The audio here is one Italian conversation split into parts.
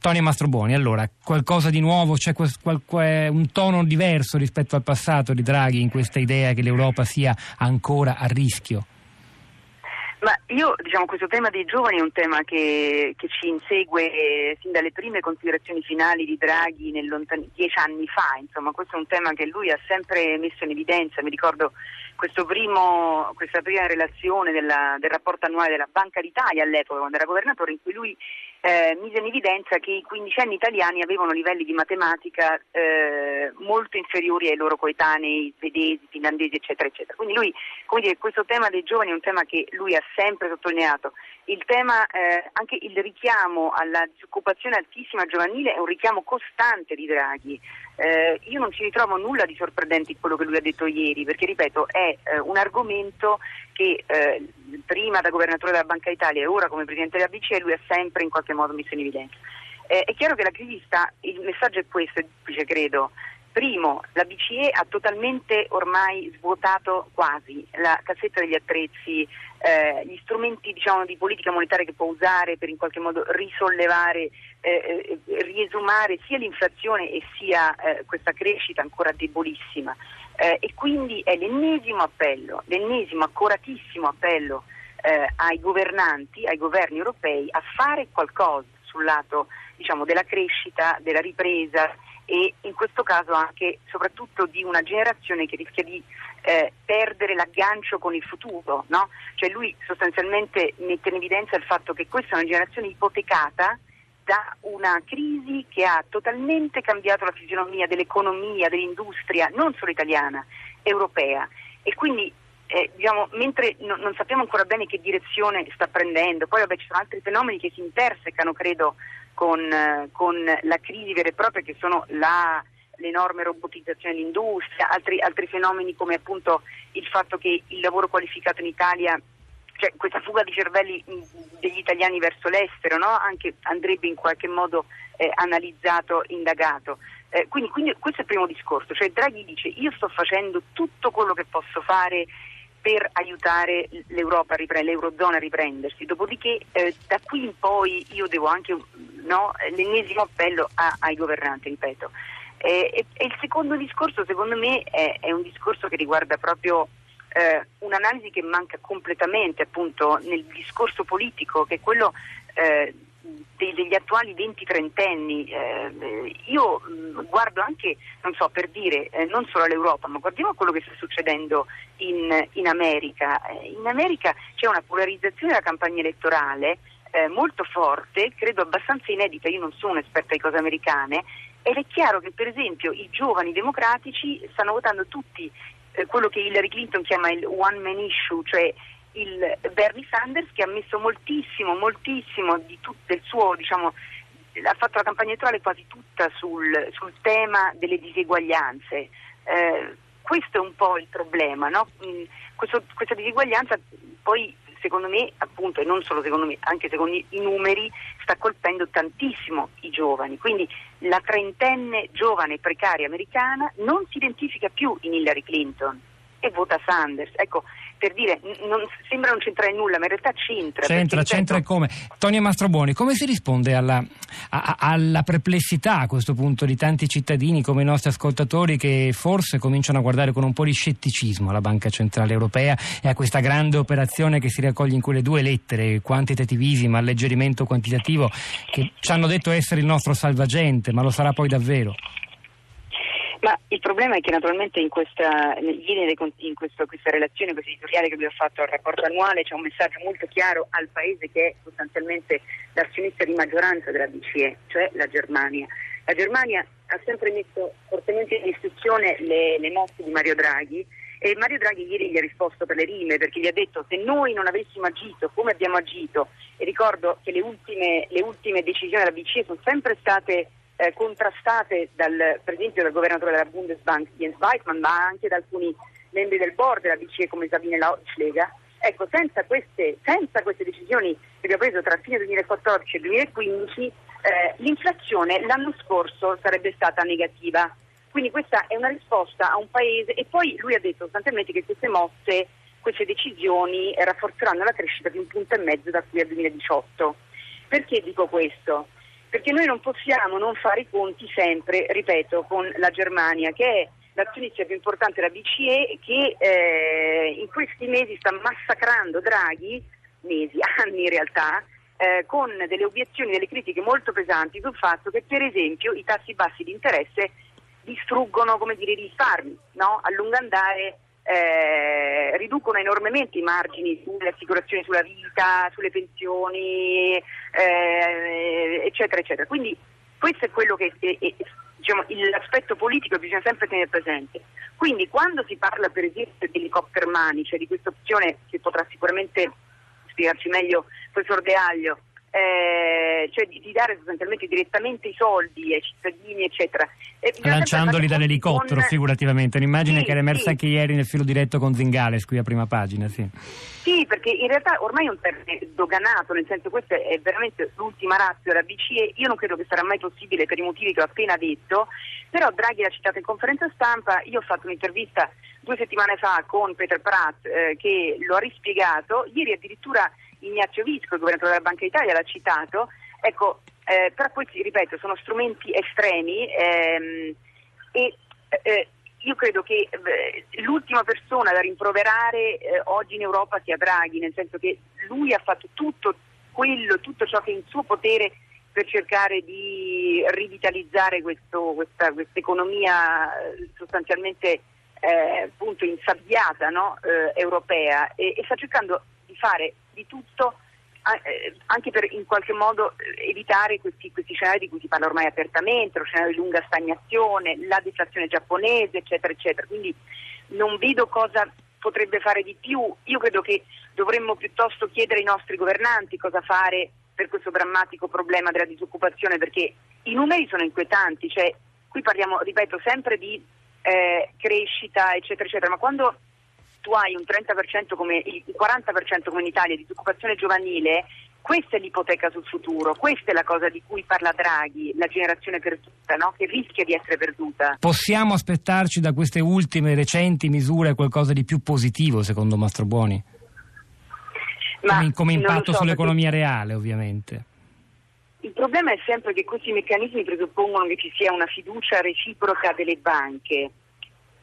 Tony Mastroboni, allora, qualcosa di nuovo, c'è un tono diverso rispetto al passato di Draghi in questa idea che l'Europa sia ancora a rischio? Ma io, diciamo, questo tema dei giovani è un tema che, che ci insegue eh, sin dalle prime considerazioni finali di Draghi lontan- dieci anni fa, insomma, questo è un tema che lui ha sempre messo in evidenza, mi ricordo primo, questa prima relazione della, del rapporto annuale della Banca d'Italia all'epoca, quando era governatore, in cui lui eh, mise in evidenza che i quindicenni italiani avevano livelli di matematica eh, molto inferiori ai loro coetanei svedesi, finlandesi, eccetera, eccetera. Quindi lui, come dire, questo tema dei giovani è un tema che lui ha sempre sottolineato. Il tema, eh, anche il richiamo alla disoccupazione altissima giovanile è un richiamo costante di Draghi. Eh, io non ci ritrovo nulla di sorprendente in quello che lui ha detto ieri, perché ripeto, è eh, un argomento che eh, prima da governatore della Banca d'Italia e ora come presidente della BCE lui ha sempre in qualche modo messo in evidenza. Eh, è chiaro che la crisi sta, il messaggio è questo, è duplice credo. Primo, la BCE ha totalmente ormai svuotato quasi la cassetta degli attrezzi, eh, gli strumenti diciamo, di politica monetaria che può usare per in qualche modo risollevare, eh, eh riesumare sia l'inflazione e sia eh, questa crescita ancora debolissima. Eh, e quindi è l'ennesimo appello, l'ennesimo accuratissimo appello ai governanti, ai governi europei a fare qualcosa sul lato diciamo, della crescita, della ripresa e in questo caso anche soprattutto di una generazione che rischia di eh, perdere l'aggancio con il futuro. No? Cioè lui sostanzialmente mette in evidenza il fatto che questa è una generazione ipotecata da una crisi che ha totalmente cambiato la fisionomia dell'economia, dell'industria, non solo italiana, europea. E quindi eh, diciamo, mentre no, non sappiamo ancora bene che direzione sta prendendo, poi vabbè, ci sono altri fenomeni che si intersecano, credo, con, eh, con la crisi vera e propria, che sono la, l'enorme robotizzazione dell'industria, altri, altri fenomeni come appunto il fatto che il lavoro qualificato in Italia cioè, questa fuga di cervelli degli italiani verso l'estero no? Anche andrebbe in qualche modo eh, analizzato, indagato. Eh, quindi, quindi, questo è il primo discorso, cioè Draghi dice io sto facendo tutto quello che posso fare per aiutare l'Europa, l'Eurozona a riprendersi. Dopodiché eh, da qui in poi io devo anche no, l'ennesimo appello a, ai governanti, ripeto. Eh, e, e, il secondo discorso secondo me è, è un discorso che riguarda proprio eh, un'analisi che manca completamente appunto nel discorso politico, che è quello eh, degli attuali 20-30 anni. Eh, io guardo anche, non so, per dire, eh, non solo all'Europa, ma guardiamo quello che sta succedendo in, in America. Eh, in America c'è una polarizzazione della campagna elettorale eh, molto forte, credo abbastanza inedita, io non sono un'esperta di cose americane, ed è chiaro che per esempio i giovani democratici stanno votando tutti eh, quello che Hillary Clinton chiama il one man issue, cioè il Bernie Sanders che ha messo moltissimo, moltissimo di tutto il suo, diciamo, ha fatto la campagna elettorale quasi tutta sul, sul tema delle diseguaglianze. Eh, questo è un po' il problema, no? Questo, questa diseguaglianza poi secondo me, appunto, e non solo secondo me, anche secondo i numeri, sta colpendo tantissimo i giovani. Quindi la trentenne giovane precaria americana non si identifica più in Hillary Clinton e vota Sanders. Ecco, per dire, non, sembra non c'entrare nulla, ma in realtà c'entra. C'entra, c'entra e come? Tonia Mastrobuoni, come si risponde alla, a, alla, perplessità a questo punto di tanti cittadini come i nostri ascoltatori che forse cominciano a guardare con un po' di scetticismo alla Banca Centrale Europea e a questa grande operazione che si raccoglie in quelle due lettere, quantitativismo, alleggerimento quantitativo, che ci hanno detto essere il nostro salvagente, ma lo sarà poi davvero? Ma il problema è che naturalmente in questa, in questo, questa relazione, questo editoriale che abbiamo fatto al rapporto annuale c'è un messaggio molto chiaro al paese che è sostanzialmente l'azionista di maggioranza della BCE, cioè la Germania. La Germania ha sempre messo fortemente in discussione le, le mosse di Mario Draghi e Mario Draghi ieri gli ha risposto per le rime perché gli ha detto se noi non avessimo agito come abbiamo agito e ricordo che le ultime, le ultime decisioni della BCE sono sempre state eh, contrastate dal, per esempio dal governatore della Bundesbank Jens Weidmann, ma anche da alcuni membri del board della BCE come Sabine Lauschläger. Ecco, senza queste, senza queste, decisioni che abbiamo preso tra fine 2014 e 2015, eh, l'inflazione l'anno scorso sarebbe stata negativa. Quindi questa è una risposta a un paese e poi lui ha detto costantemente che queste mosse, queste decisioni rafforzeranno la crescita di un punto e mezzo da qui al 2018. Perché dico questo? Perché noi non possiamo non fare i conti sempre, ripeto, con la Germania che è l'azionista più importante della BCE che eh, in questi mesi sta massacrando Draghi, mesi, anni in realtà, eh, con delle obiezioni, delle critiche molto pesanti sul fatto che per esempio i tassi bassi di interesse distruggono come dire, i risparmi, no? a lungo andare eh, riducono enormemente i margini sulle assicurazioni sulla vita, sulle pensioni, eh, eccetera, eccetera. Quindi questo è quello che è, è, diciamo, l'aspetto politico bisogna sempre tenere presente. Quindi quando si parla per esempio di helicopter money, cioè di questa opzione che potrà sicuramente spiegarci meglio il professor De Aglio, eh, cioè di, di, dare sostanzialmente direttamente i soldi ai cittadini, eccetera. Lanciandoli dall'elicottero, con... figurativamente. Un'immagine sì, che era emersa sì. anche ieri nel filo diretto con Zingales, qui a prima pagina. Sì. sì, perché in realtà ormai è un termine doganato, nel senso questa è veramente l'ultima razza della BCE. Io non credo che sarà mai possibile per i motivi che ho appena detto, però Draghi l'ha citato in conferenza stampa. Io ho fatto un'intervista due settimane fa con Peter Pratt eh, che lo ha rispiegato. Ieri addirittura Ignazio Visco, il governatore della Banca d'Italia, l'ha citato. Ecco, eh, però questi, ripeto, sono strumenti estremi ehm, e eh, io credo che eh, l'ultima persona da rimproverare eh, oggi in Europa sia Draghi, nel senso che lui ha fatto tutto quello, tutto ciò che è in suo potere per cercare di rivitalizzare questo, questa economia eh, sostanzialmente eh, insabbiata no? europea e, e sta cercando fare di tutto eh, anche per in qualche modo eh, evitare questi, questi, scenari di cui si parla ormai apertamente, lo scenario di lunga stagnazione, la deflazione giapponese, eccetera, eccetera. Quindi non vedo cosa potrebbe fare di più. Io credo che dovremmo piuttosto chiedere ai nostri governanti cosa fare per questo drammatico problema della disoccupazione, perché i numeri sono inquietanti, cioè, qui parliamo, ripeto, sempre di eh, crescita, eccetera, eccetera, ma quando tu hai un 30% come il 40% come in Italia di disoccupazione giovanile, questa è l'ipoteca sul futuro, questa è la cosa di cui parla Draghi, la generazione perduta, no? che rischia di essere perduta. Possiamo aspettarci da queste ultime recenti misure qualcosa di più positivo, secondo Mastro Buoni? come, come impatto so, sull'economia perché... reale, ovviamente. Il problema è sempre che questi meccanismi presuppongono che ci sia una fiducia reciproca delle banche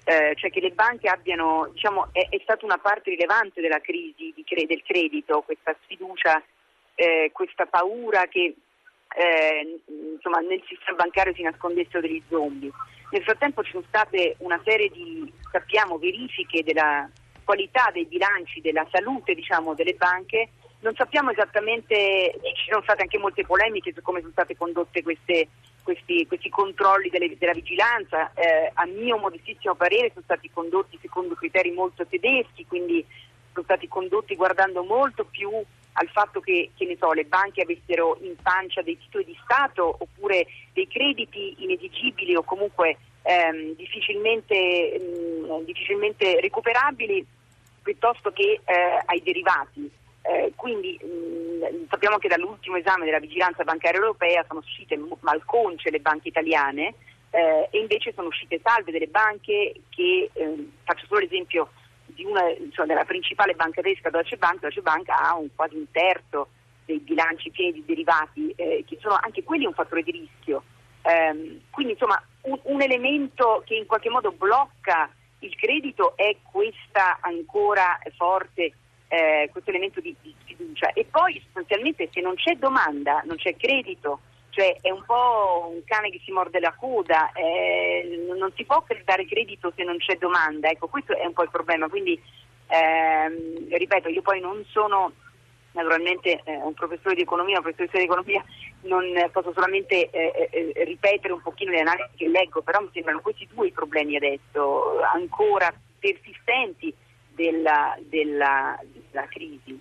eh, cioè che le banche abbiano, diciamo, è, è, stata una parte rilevante della crisi cre- del credito, questa sfiducia, eh, questa paura che eh, insomma, nel sistema bancario si nascondessero degli zombie. Nel frattempo ci sono state una serie di, sappiamo, verifiche della qualità dei bilanci, della salute diciamo, delle banche non sappiamo esattamente, ci sono state anche molte polemiche su come sono state condotte queste, questi, questi, controlli delle, della vigilanza, eh, a mio modestissimo parere sono stati condotti secondo criteri molto tedeschi, quindi sono stati condotti guardando molto più al fatto che, che so, le banche avessero in pancia dei titoli di Stato oppure dei crediti inesigibili o comunque ehm, difficilmente, mh, mm, difficilmente, recuperabili piuttosto che eh, ai derivati. Eh, quindi mh, sappiamo che dall'ultimo esame della vigilanza bancaria europea sono uscite malconce le banche italiane eh, e invece sono uscite salve delle banche che, eh, faccio solo l'esempio di una, insomma, della principale banca tedesca Deutsche Bank, Deutsche Bank ha un, quasi un terzo dei bilanci pieni di derivati eh, che sono anche quelli un fattore di rischio. Ehm, quindi insomma un, un elemento che in qualche modo blocca il credito è questa ancora forte eh, questo elemento di, di, fiducia. E poi sostanzialmente se non c'è domanda, non c'è credito, cioè è un po' un cane che si morde la coda, eh, non si può dare credito se non c'è domanda, ecco questo è un po' il problema, quindi ehm, ripeto io poi non sono naturalmente eh, un professore di economia, un professore di economia, non posso solamente eh, eh, ripetere un pochino le analisi che leggo, però mi sembrano questi due i problemi adesso, ancora persistenti della, della, della crisi.